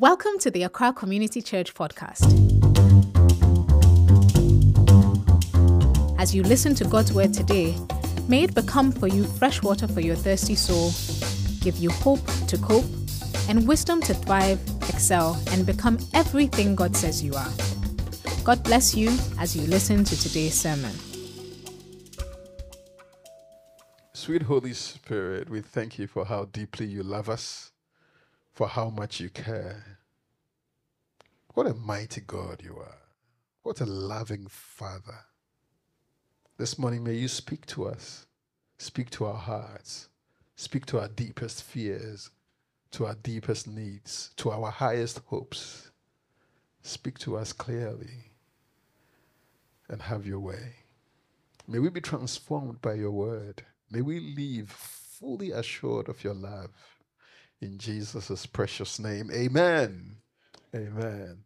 Welcome to the Accra Community Church podcast. As you listen to God's word today, may it become for you fresh water for your thirsty soul, give you hope to cope, and wisdom to thrive, excel, and become everything God says you are. God bless you as you listen to today's sermon. Sweet Holy Spirit, we thank you for how deeply you love us, for how much you care. What a mighty God you are. What a loving Father. This morning, may you speak to us, speak to our hearts, speak to our deepest fears, to our deepest needs, to our highest hopes. Speak to us clearly and have your way. May we be transformed by your word. May we live fully assured of your love. In Jesus' precious name, amen. Amen.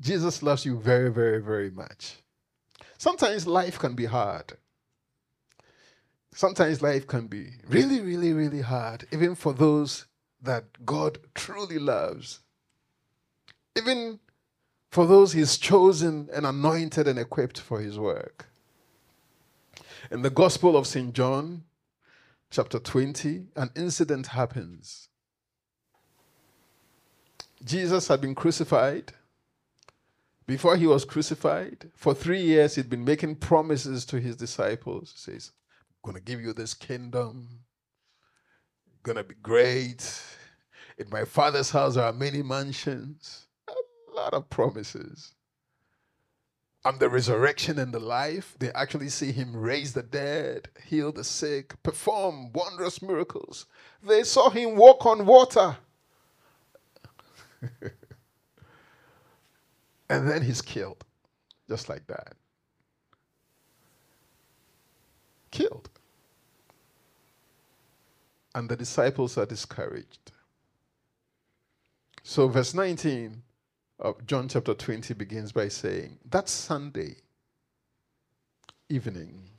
Jesus loves you very, very, very much. Sometimes life can be hard. Sometimes life can be really, really, really hard, even for those that God truly loves. Even for those He's chosen and anointed and equipped for His work. In the Gospel of St. John, chapter 20, an incident happens. Jesus had been crucified. Before he was crucified, for three years, he'd been making promises to his disciples. He says, I'm going to give you this kingdom, going to be great. In my father's house, there are many mansions, a lot of promises. I'm the resurrection and the life. They actually see him raise the dead, heal the sick, perform wondrous miracles. They saw him walk on water. and then he's killed, just like that. Killed. And the disciples are discouraged. So, verse 19 of John chapter 20 begins by saying, That Sunday evening,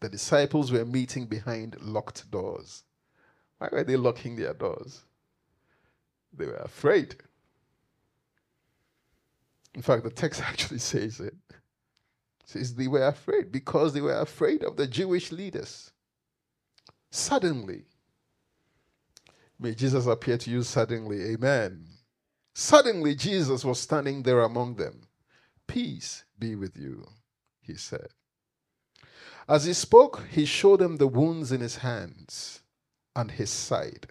the disciples were meeting behind locked doors. Why were they locking their doors? They were afraid. In fact, the text actually says it. it says they were afraid because they were afraid of the Jewish leaders. Suddenly, may Jesus appear to you suddenly. Amen. Suddenly, Jesus was standing there among them. Peace be with you, he said. As he spoke, he showed them the wounds in his hands and his side.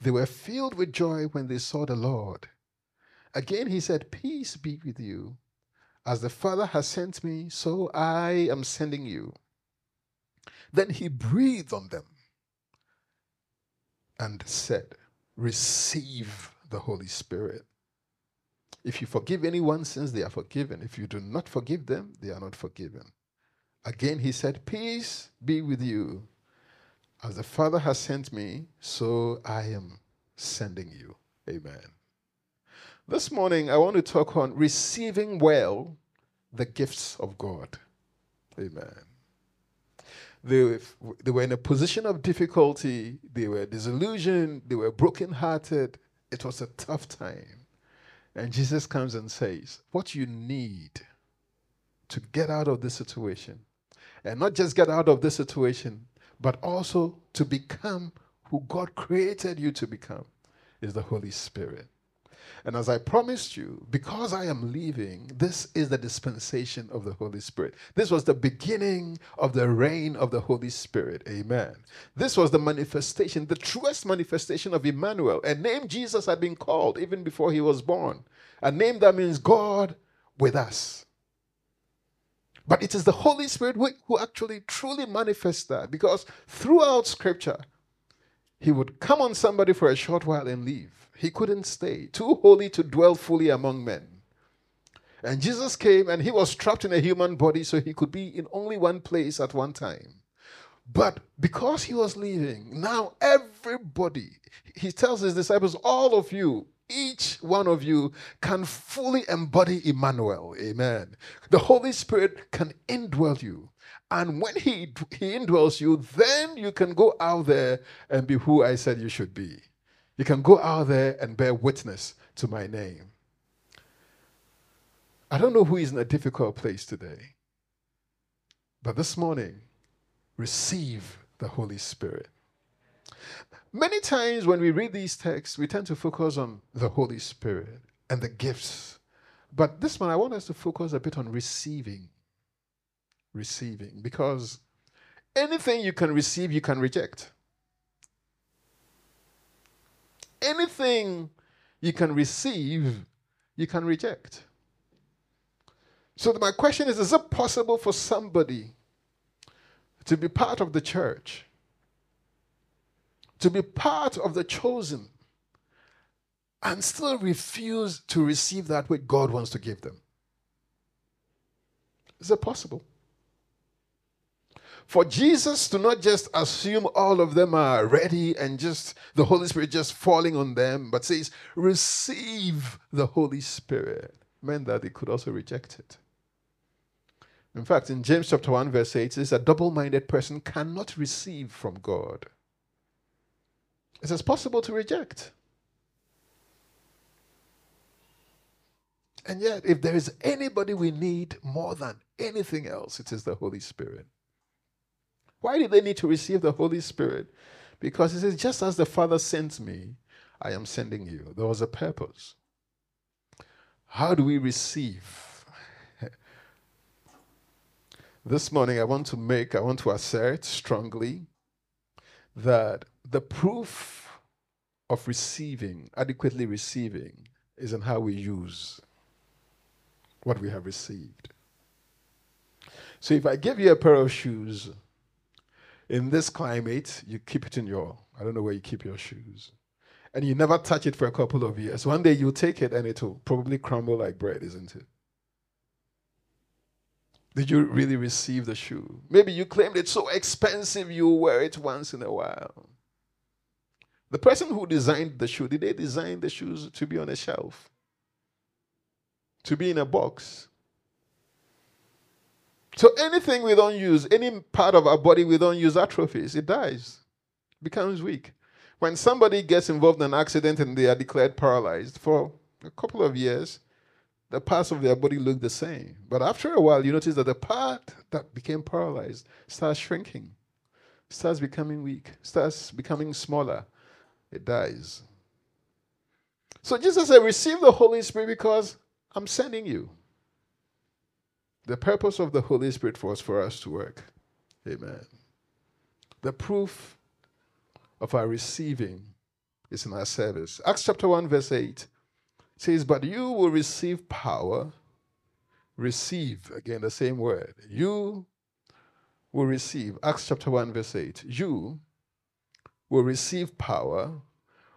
They were filled with joy when they saw the Lord. Again, he said, Peace be with you. As the Father has sent me, so I am sending you. Then he breathed on them and said, Receive the Holy Spirit. If you forgive anyone's sins, they are forgiven. If you do not forgive them, they are not forgiven. Again, he said, Peace be with you. As the Father has sent me, so I am sending you. Amen. This morning, I want to talk on receiving well the gifts of God. Amen. They, they were in a position of difficulty, they were disillusioned, they were brokenhearted, it was a tough time. And Jesus comes and says, What you need to get out of this situation, and not just get out of this situation, but also to become who God created you to become, is the Holy Spirit. And as I promised you, because I am leaving, this is the dispensation of the Holy Spirit. This was the beginning of the reign of the Holy Spirit. Amen. This was the manifestation, the truest manifestation of Emmanuel, a name Jesus had been called even before he was born, a name that means God with us. But it is the Holy Spirit who actually truly manifests that because throughout Scripture, he would come on somebody for a short while and leave. He couldn't stay, too holy to dwell fully among men. And Jesus came and he was trapped in a human body, so he could be in only one place at one time. But because he was leaving, now everybody, he tells his disciples, all of you, each one of you can fully embody Emmanuel. Amen. The Holy Spirit can indwell you. And when he, he indwells you, then you can go out there and be who I said you should be. You can go out there and bear witness to my name. I don't know who is in a difficult place today, but this morning, receive the Holy Spirit. Many times when we read these texts, we tend to focus on the Holy Spirit and the gifts. But this one, I want us to focus a bit on receiving. Receiving. Because anything you can receive, you can reject. Anything you can receive, you can reject. So, my question is Is it possible for somebody to be part of the church, to be part of the chosen, and still refuse to receive that which God wants to give them? Is it possible? For Jesus to not just assume all of them are ready and just the Holy Spirit just falling on them, but says, receive the Holy Spirit, meant that they could also reject it. In fact, in James chapter 1, verse 8, it says, A double minded person cannot receive from God. It is possible to reject. And yet, if there is anybody we need more than anything else, it is the Holy Spirit. Why did they need to receive the Holy Spirit? Because it says, just as the Father sent me, I am sending you. There was a purpose. How do we receive? This morning, I want to make, I want to assert strongly that the proof of receiving, adequately receiving, is in how we use what we have received. So if I give you a pair of shoes, in this climate, you keep it in your, I don't know where you keep your shoes. And you never touch it for a couple of years. One day you'll take it and it'll probably crumble like bread, isn't it? Did you really receive the shoe? Maybe you claimed it's so expensive you wear it once in a while. The person who designed the shoe, did they design the shoes to be on a shelf? To be in a box? So anything we don't use, any part of our body we don't use atrophies, it dies, becomes weak. When somebody gets involved in an accident and they are declared paralyzed for a couple of years, the parts of their body look the same. But after a while, you notice that the part that became paralyzed starts shrinking, starts becoming weak, starts becoming smaller. It dies. So Jesus said, Receive the Holy Spirit because I'm sending you. The purpose of the Holy Spirit was for us to work. Amen. The proof of our receiving is in our service. Acts chapter 1, verse 8 says, But you will receive power. Receive, again, the same word. You will receive, Acts chapter 1, verse 8. You will receive power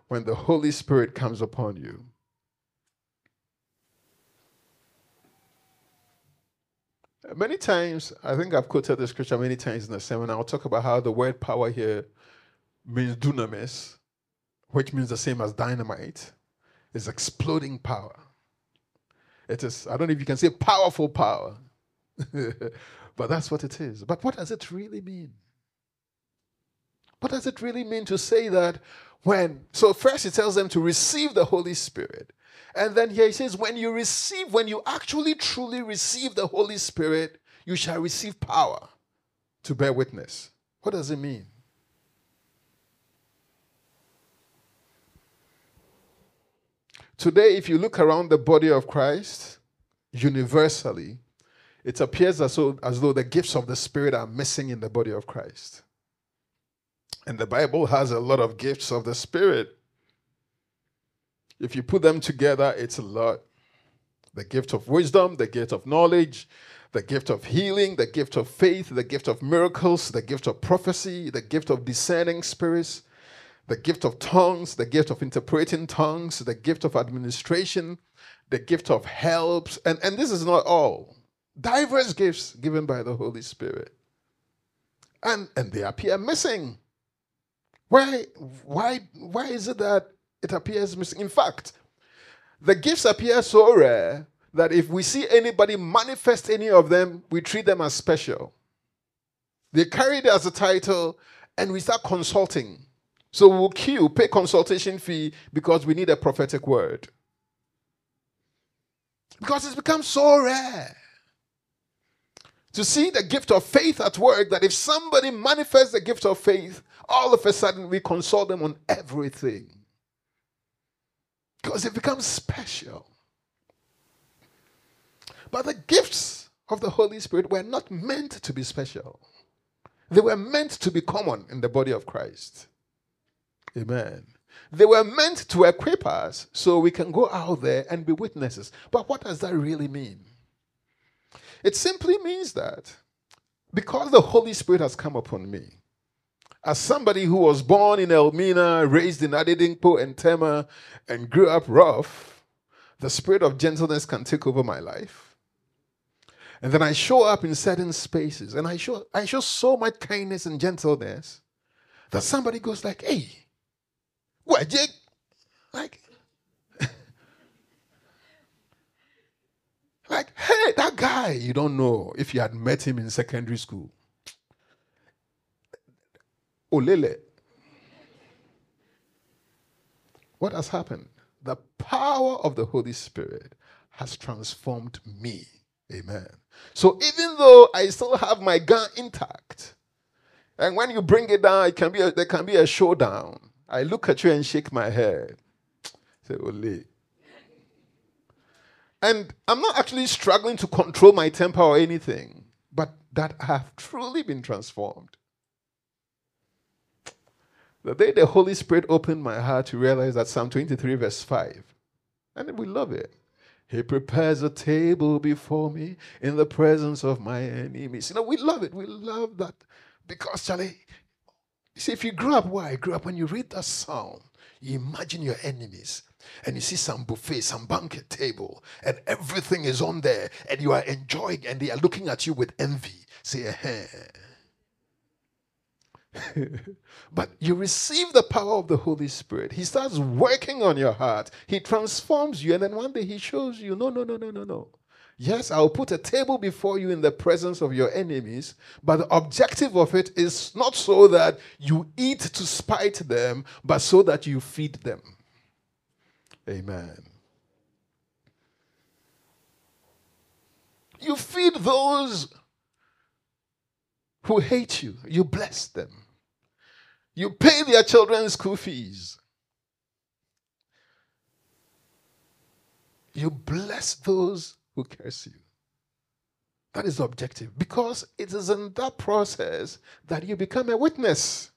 when the Holy Spirit comes upon you. Many times, I think I've quoted the scripture many times in the sermon. I'll talk about how the word power here means dunamis, which means the same as dynamite is exploding power. It is, I don't know if you can say powerful power, but that's what it is. But what does it really mean? What does it really mean to say that when, so first he tells them to receive the Holy Spirit. And then here he says, when you receive, when you actually truly receive the Holy Spirit, you shall receive power to bear witness. What does it mean? Today, if you look around the body of Christ, universally, it appears as though, as though the gifts of the Spirit are missing in the body of Christ. And the Bible has a lot of gifts of the Spirit. If you put them together, it's a lot. The gift of wisdom, the gift of knowledge, the gift of healing, the gift of faith, the gift of miracles, the gift of prophecy, the gift of discerning spirits, the gift of tongues, the gift of interpreting tongues, the gift of administration, the gift of helps. And, and this is not all. Diverse gifts given by the Holy Spirit. And, and they appear missing. Why, why, why is it that it appears missing? In fact, the gifts appear so rare that if we see anybody manifest any of them, we treat them as special. They carry it as a title, and we start consulting so we'll queue, pay consultation fee because we need a prophetic word. Because it's become so rare to see the gift of faith at work that if somebody manifests the gift of faith, all of a sudden we consult them on everything. Because it becomes special. But the gifts of the Holy Spirit were not meant to be special, they were meant to be common in the body of Christ. Amen. They were meant to equip us so we can go out there and be witnesses. But what does that really mean? It simply means that because the Holy Spirit has come upon me, as somebody who was born in Elmina, raised in Adedinkpo and Tema, and grew up rough, the spirit of gentleness can take over my life. And then I show up in certain spaces and I show I show so much kindness and gentleness that somebody goes like, hey, what Jake? Like, like, hey, that guy, you don't know if you had met him in secondary school. Olele. What has happened? The power of the Holy Spirit has transformed me. Amen. So even though I still have my gun intact, and when you bring it down, it can be a, there can be a showdown. I look at you and shake my head. Say, Ole. And I'm not actually struggling to control my temper or anything, but that I have truly been transformed. The day the Holy Spirit opened my heart to realize that Psalm 23, verse 5, and we love it. He prepares a table before me in the presence of my enemies. You know, we love it. We love that because, Charlie, see, if you grew up where I grew up, when you read that psalm, you imagine your enemies and you see some buffet, some banquet table, and everything is on there, and you are enjoying, and they are looking at you with envy. Say, eh. but you receive the power of the Holy Spirit. He starts working on your heart. He transforms you. And then one day he shows you no, no, no, no, no, no. Yes, I'll put a table before you in the presence of your enemies, but the objective of it is not so that you eat to spite them, but so that you feed them. Amen. You feed those who hate you, you bless them. You pay their children's school fees. You bless those who curse you. That is the objective because it is in that process that you become a witness.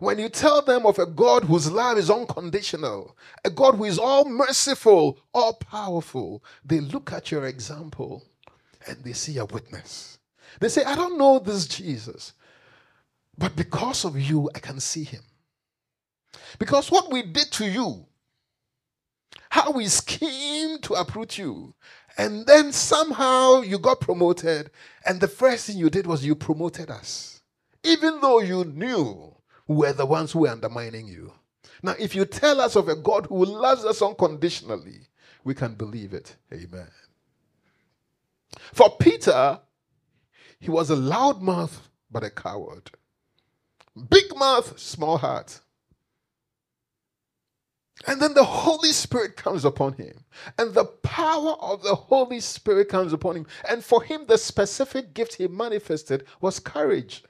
When you tell them of a God whose love is unconditional, a God who is all merciful, all powerful, they look at your example and they see a witness. They say, I don't know this Jesus, but because of you, I can see him. Because what we did to you, how we schemed to uproot you, and then somehow you got promoted, and the first thing you did was you promoted us, even though you knew we were the ones who were undermining you. Now, if you tell us of a God who loves us unconditionally, we can believe it. Amen. For Peter, he was a loudmouth but a coward. Big mouth, small heart. And then the Holy Spirit comes upon him. And the power of the Holy Spirit comes upon him. And for him, the specific gift he manifested was courage.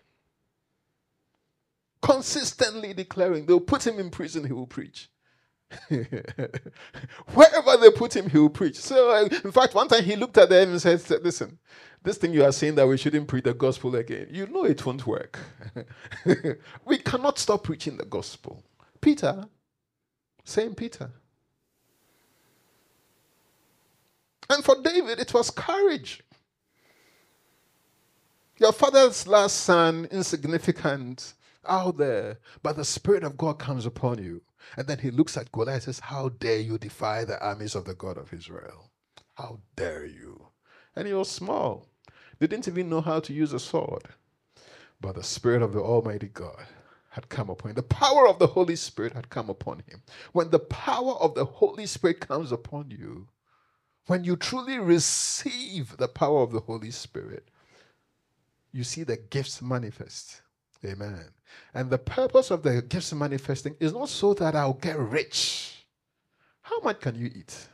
Consistently declaring, they'll put him in prison, he will preach. Wherever they put him, he will preach. So, uh, in fact, one time he looked at them and said, Listen, this thing you are saying that we shouldn't preach the gospel again, you know it won't work. we cannot stop preaching the gospel. Peter, same Peter. And for David, it was courage. Your father's last son, insignificant, out there, but the Spirit of God comes upon you. And then he looks at Goliath and says, How dare you defy the armies of the God of Israel? How dare you? And he was small. They didn't even know how to use a sword. But the Spirit of the Almighty God had come upon him. The power of the Holy Spirit had come upon him. When the power of the Holy Spirit comes upon you, when you truly receive the power of the Holy Spirit, you see the gifts manifest. Amen. And the purpose of the gifts manifesting is not so that I'll get rich. How much can you eat?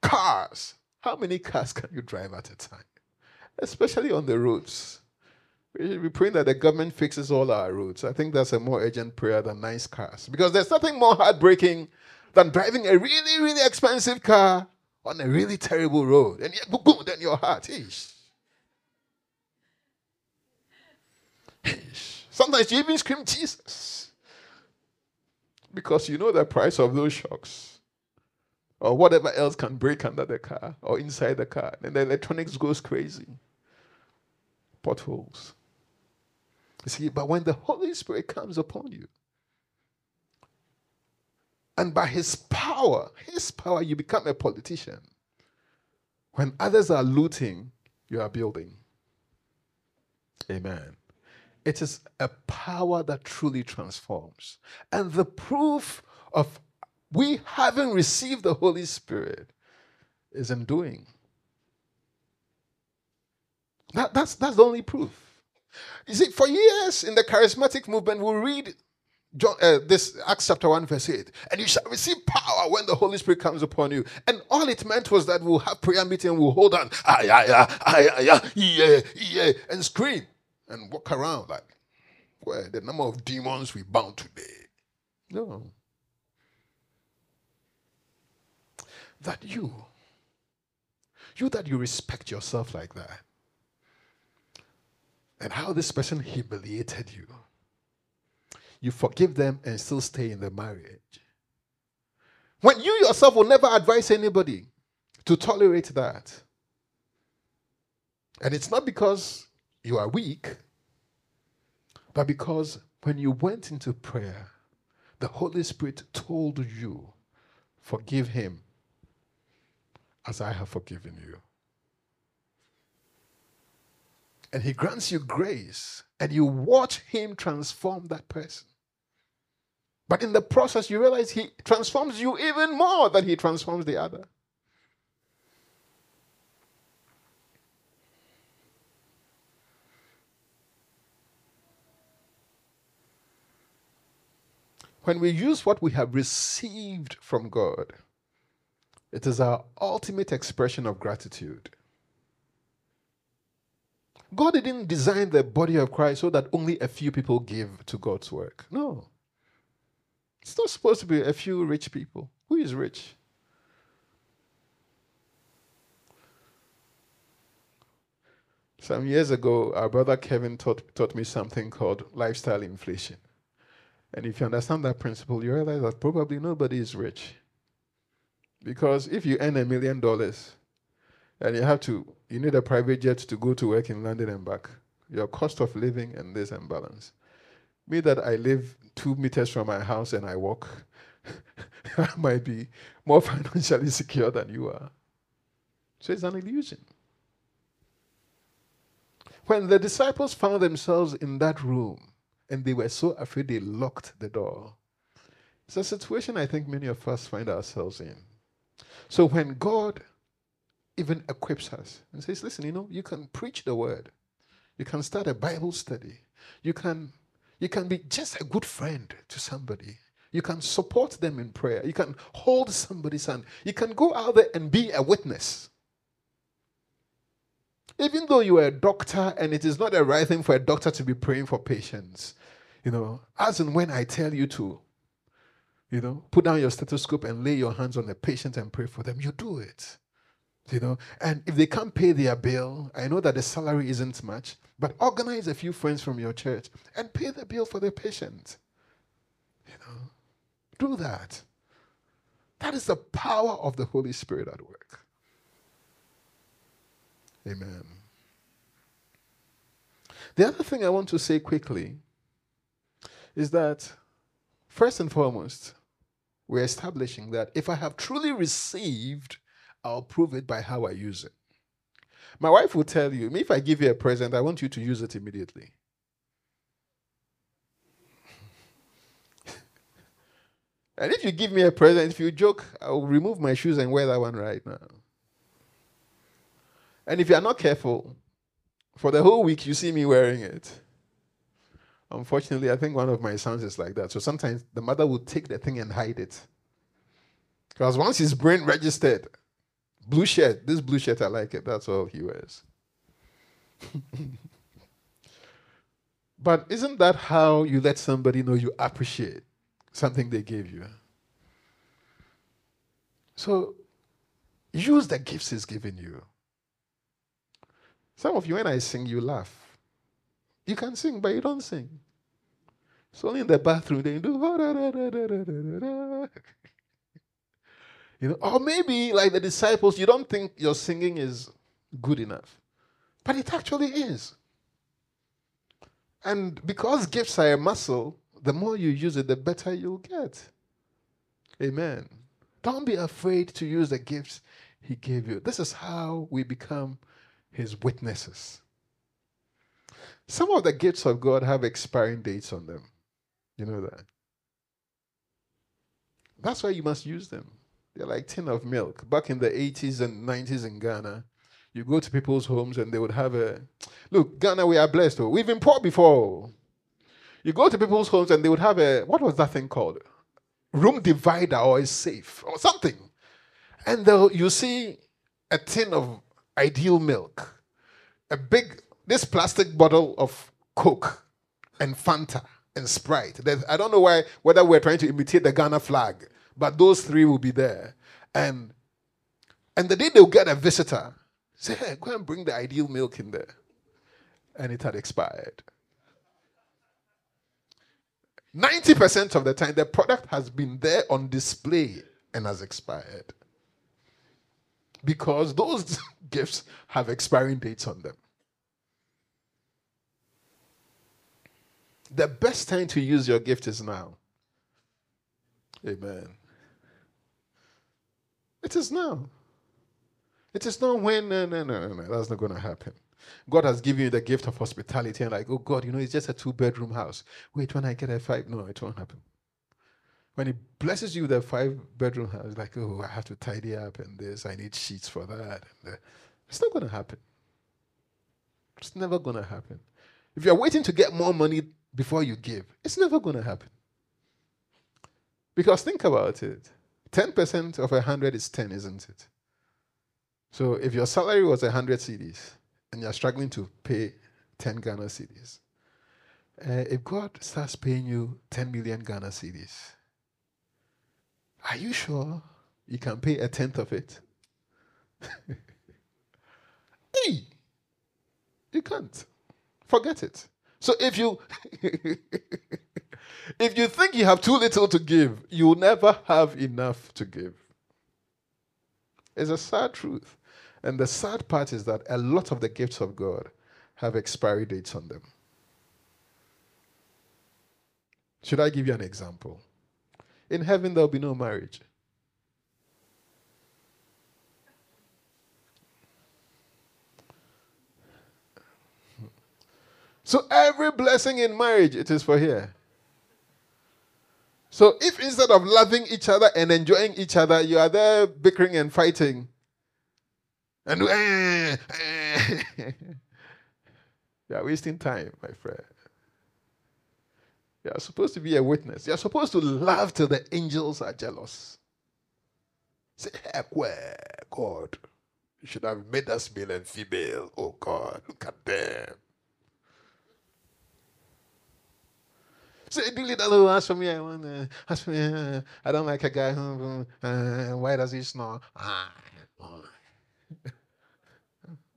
Cars. How many cars can you drive at a time? Especially on the roads. We pray that the government fixes all our roads. I think that's a more urgent prayer than nice cars. Because there's nothing more heartbreaking than driving a really, really expensive car on a really terrible road. And yet, boom, then your heart. Ish. Sometimes you even scream Jesus. Because you know the price of those shocks. Or whatever else can break under the car or inside the car. And the electronics goes crazy. Potholes. You see, but when the Holy Spirit comes upon you, and by his power, his power, you become a politician. When others are looting, you are building. Amen. It is a power that truly transforms. And the proof of we having received the Holy Spirit is in doing. That, that's, that's the only proof. You see, for years in the charismatic movement, we read John, uh, this Acts chapter 1, verse 8, and you shall receive power when the Holy Spirit comes upon you. And all it meant was that we'll have prayer meeting, we'll hold on, ah, yeah, yeah, ah, yeah, yeah, yeah, yeah, and scream and walk around like, well, the number of demons we bound today. No. That you, you that you respect yourself like that, and how this person humiliated you you forgive them and still stay in the marriage. When you yourself will never advise anybody to tolerate that. And it's not because you are weak, but because when you went into prayer, the Holy Spirit told you, Forgive him as I have forgiven you. And he grants you grace, and you watch him transform that person. But in the process, you realize he transforms you even more than he transforms the other. When we use what we have received from God, it is our ultimate expression of gratitude. God didn't design the body of Christ so that only a few people give to God's work. No. It's not supposed to be a few rich people. Who is rich? Some years ago, our brother Kevin taught, taught me something called lifestyle inflation. And if you understand that principle, you realize that probably nobody is rich. Because if you earn a million dollars and you have to, you need a private jet to go to work in London and back, your cost of living and this imbalance. Me that I live two meters from my house and I walk, I might be more financially secure than you are. So it's an illusion. When the disciples found themselves in that room and they were so afraid they locked the door, it's a situation I think many of us find ourselves in. So when God even equips us and says, listen, you know, you can preach the word, you can start a Bible study, you can you can be just a good friend to somebody. You can support them in prayer. You can hold somebody's hand. You can go out there and be a witness. Even though you are a doctor and it is not the right thing for a doctor to be praying for patients, you know, as and when I tell you to, you know, put down your stethoscope and lay your hands on the patient and pray for them, you do it. You know, and if they can't pay their bill, I know that the salary isn't much, but organize a few friends from your church and pay the bill for the patient. You know, do that. That is the power of the Holy Spirit at work. Amen. The other thing I want to say quickly is that, first and foremost, we're establishing that if I have truly received I'll prove it by how I use it. My wife will tell you, if I give you a present, I want you to use it immediately. and if you give me a present, if you joke, I'll remove my shoes and wear that one right now. And if you are not careful, for the whole week you see me wearing it. Unfortunately, I think one of my sons is like that. So sometimes the mother will take the thing and hide it. Because once his brain registered, Blue shirt. This blue shirt, I like it. That's all he wears. but isn't that how you let somebody know you appreciate something they gave you? So use the gifts he's given you. Some of you, when I sing, you laugh. You can sing, but you don't sing. It's only in the bathroom then you do. You know, or maybe like the disciples, you don't think your singing is good enough, but it actually is. And because gifts are a muscle, the more you use it, the better you'll get. Amen. Don't be afraid to use the gifts He gave you. This is how we become His witnesses. Some of the gifts of God have expiring dates on them. You know that? That's why you must use them. They're like tin of milk. Back in the 80s and 90s in Ghana, you go to people's homes and they would have a look, Ghana, we are blessed. Oh. We've been poor before. Oh. You go to people's homes and they would have a what was that thing called? Room divider or a safe or something. And you see a tin of ideal milk, a big this plastic bottle of Coke and Fanta and Sprite. I don't know why whether we're trying to imitate the Ghana flag, but those three will be there. And and the day they'll get a visitor, say, hey, go and bring the ideal milk in there. And it had expired. 90% of the time, the product has been there on display and has expired. Because those gifts have expiring dates on them. The best time to use your gift is now. Amen. It is now. It is not when, no, no, no, no. That's not going to happen. God has given you the gift of hospitality and like, oh God, you know, it's just a two bedroom house. Wait, when I get a five, no, it won't happen. When He blesses you with a five bedroom house, like, oh, I have to tidy up and this, I need sheets for that. And, uh, it's not going to happen. It's never going to happen. If you're waiting to get more money before you give, it's never going to happen. Because think about it 10% of 100 is 10, isn't it? So if your salary was 100 cedis and you're struggling to pay 10 Ghana cedis, uh, if God starts paying you 10 million Ghana cedis, are you sure you can pay a tenth of it? you can't. Forget it. So if you if you think you have too little to give, you will never have enough to give. It's a sad truth. And the sad part is that a lot of the gifts of God have expiry dates on them. Should I give you an example? In heaven, there'll be no marriage. So every blessing in marriage, it is for here. So if instead of loving each other and enjoying each other, you are there bickering and fighting, and you are wasting time, my friend. You are supposed to be a witness. You are supposed to love till the angels are jealous. Say, heck, where, God? You should have made us male and female. Oh God, look at them. Say, delete that little ask for me. I want to ask me. Uh, I don't like a guy who. Uh, why does he snore?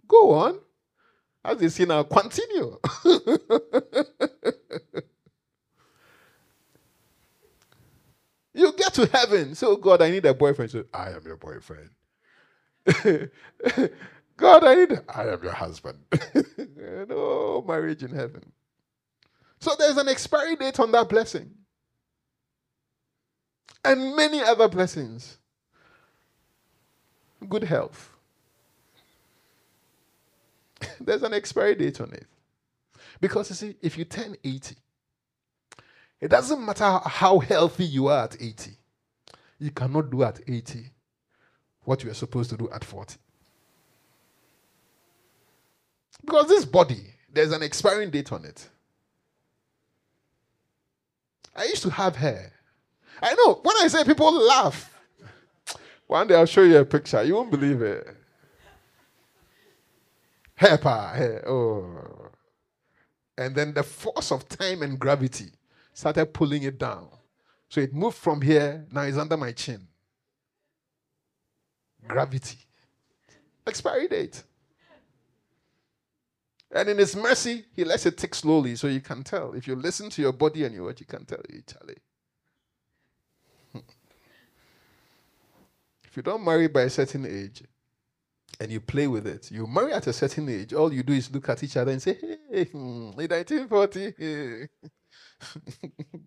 Go on. As you see now, continue. you get to heaven. So, God, I need a boyfriend. So, I am your boyfriend. God, I need. I am your husband. no marriage in heaven. So there's an expiry date on that blessing. And many other blessings. Good health. there's an expiry date on it. Because you see, if you turn 80, it doesn't matter how healthy you are at 80. You cannot do at 80 what you are supposed to do at 40. Because this body, there's an expiring date on it. I used to have hair. I know when I say people laugh, One day I'll show you a picture. You won't believe it. Hepa, hey, oh. And then the force of time and gravity started pulling it down. So it moved from here, now it's under my chin. Gravity. Expiry date. And in his mercy, he lets it tick slowly so you can tell. If you listen to your body and your what you can tell you, Charlie. if you don't marry by a certain age and you play with it, you marry at a certain age, all you do is look at each other and say, hey, in 1940. Hey.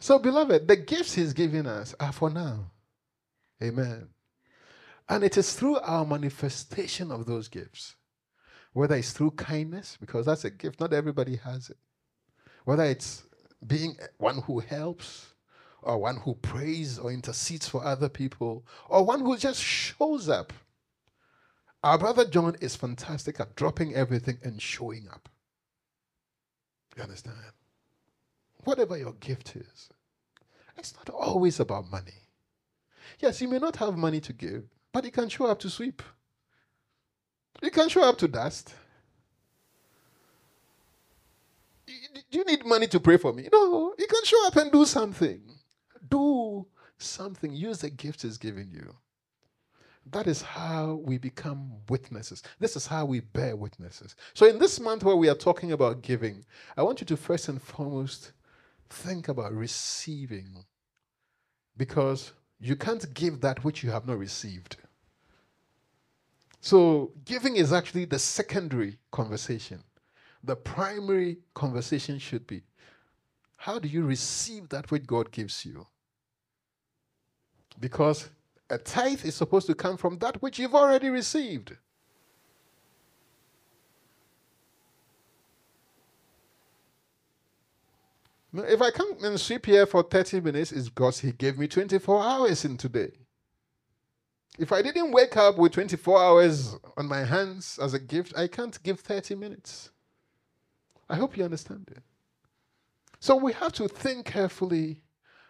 so, beloved, the gifts he's giving us are for now. Amen. And it is through our manifestation of those gifts, whether it's through kindness, because that's a gift, not everybody has it, whether it's being one who helps, or one who prays or intercedes for other people, or one who just shows up. Our brother John is fantastic at dropping everything and showing up. You understand? Whatever your gift is, it's not always about money. Yes, you may not have money to give, but you can show up to sweep. You can show up to dust. Do you need money to pray for me? No, you can show up and do something. Do something. Use the gift He's giving you. That is how we become witnesses. This is how we bear witnesses. So, in this month where we are talking about giving, I want you to first and foremost think about receiving. Because you can't give that which you have not received. So, giving is actually the secondary conversation. The primary conversation should be how do you receive that which God gives you? Because a tithe is supposed to come from that which you've already received. Now, if I come and sweep here for 30 minutes, it's because He gave me 24 hours in today. If I didn't wake up with 24 hours on my hands as a gift, I can't give 30 minutes. I hope you understand it. So we have to think carefully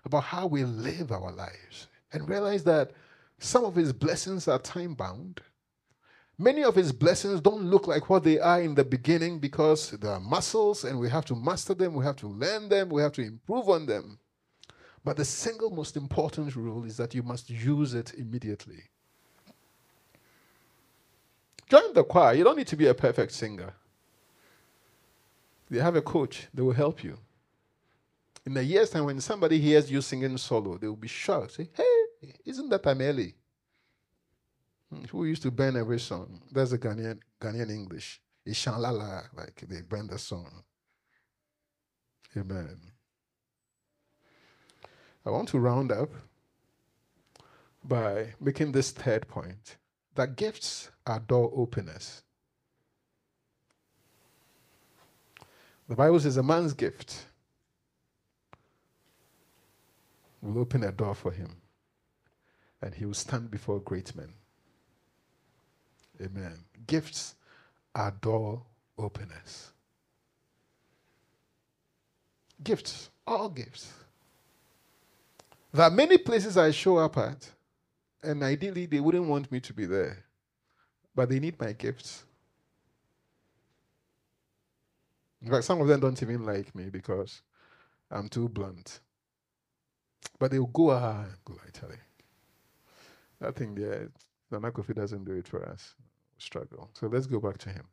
about how we live our lives and realize that some of His blessings are time bound Many of his blessings don't look like what they are in the beginning because there are muscles and we have to master them, we have to learn them, we have to improve on them. But the single most important rule is that you must use it immediately. Join the choir. You don't need to be a perfect singer. They have a coach, they will help you. In a year's time, when somebody hears you singing solo, they will be shocked. Say, hey, isn't that Ameli? Hmm, who used to burn every song. That's a Ghanaian, Ghanaian English. It's shanlala, like they burn the song. Amen. I want to round up by making this third point that gifts are door openers. The Bible says a man's gift will open a door for him and he will stand before great men. Amen. Gifts are door openers. Gifts, all gifts. There are many places I show up at, and ideally they wouldn't want me to be there, but they need my gifts. In fact, some of them don't even like me because I'm too blunt. But they'll go, ah, go, I tell you. That thing there, Nana Kofi doesn't do it for us struggle. So let's go back to him.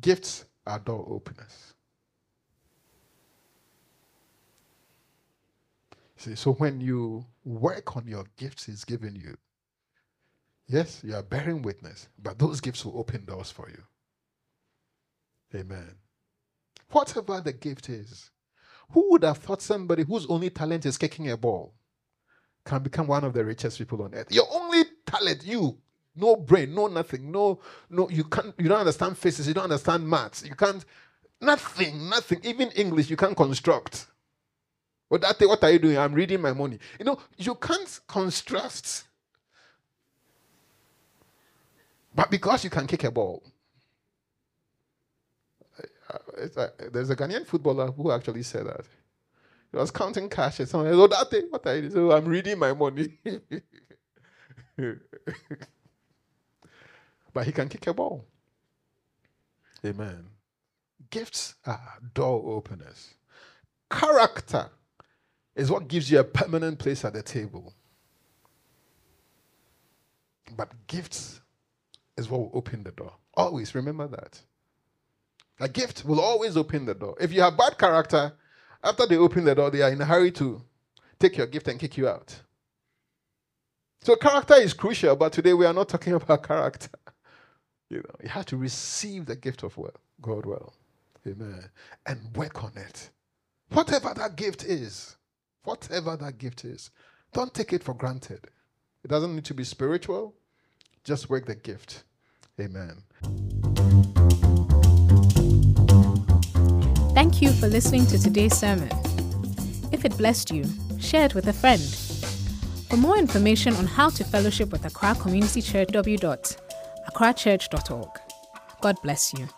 Gifts are door openers. See, so when you work on your gifts he's given you, yes, you are bearing witness, but those gifts will open doors for you. Amen. Whatever the gift is, who would have thought somebody whose only talent is kicking a ball can become one of the richest people on earth? Your only talent, you, no brain, no nothing, no, no, you can't, you don't understand physics, you don't understand maths, you can't, nothing, nothing, even English, you can't construct. But that what are you doing? I'm reading my money. You know, you can't construct. But because you can kick a ball, uh, there's a Ghanaian footballer who actually said that. He was counting cash and someone, oh, that thing, what are you doing? So I'm reading my money. but he can kick a ball. Amen. Gifts are door openers. Character is what gives you a permanent place at the table. But gifts is what will open the door. Always remember that. A gift will always open the door. If you have bad character, after they open the door, they are in a hurry to take your gift and kick you out. So character is crucial, but today we are not talking about character. You know, you have to receive the gift of well, God well. Amen. And work on it. Whatever that gift is, whatever that gift is, don't take it for granted. It doesn't need to be spiritual. Just work the gift. Amen. Thank you for listening to today's sermon. If it blessed you, share it with a friend. For more information on how to fellowship with Accra Community Church, www.accrachurch.org. God bless you.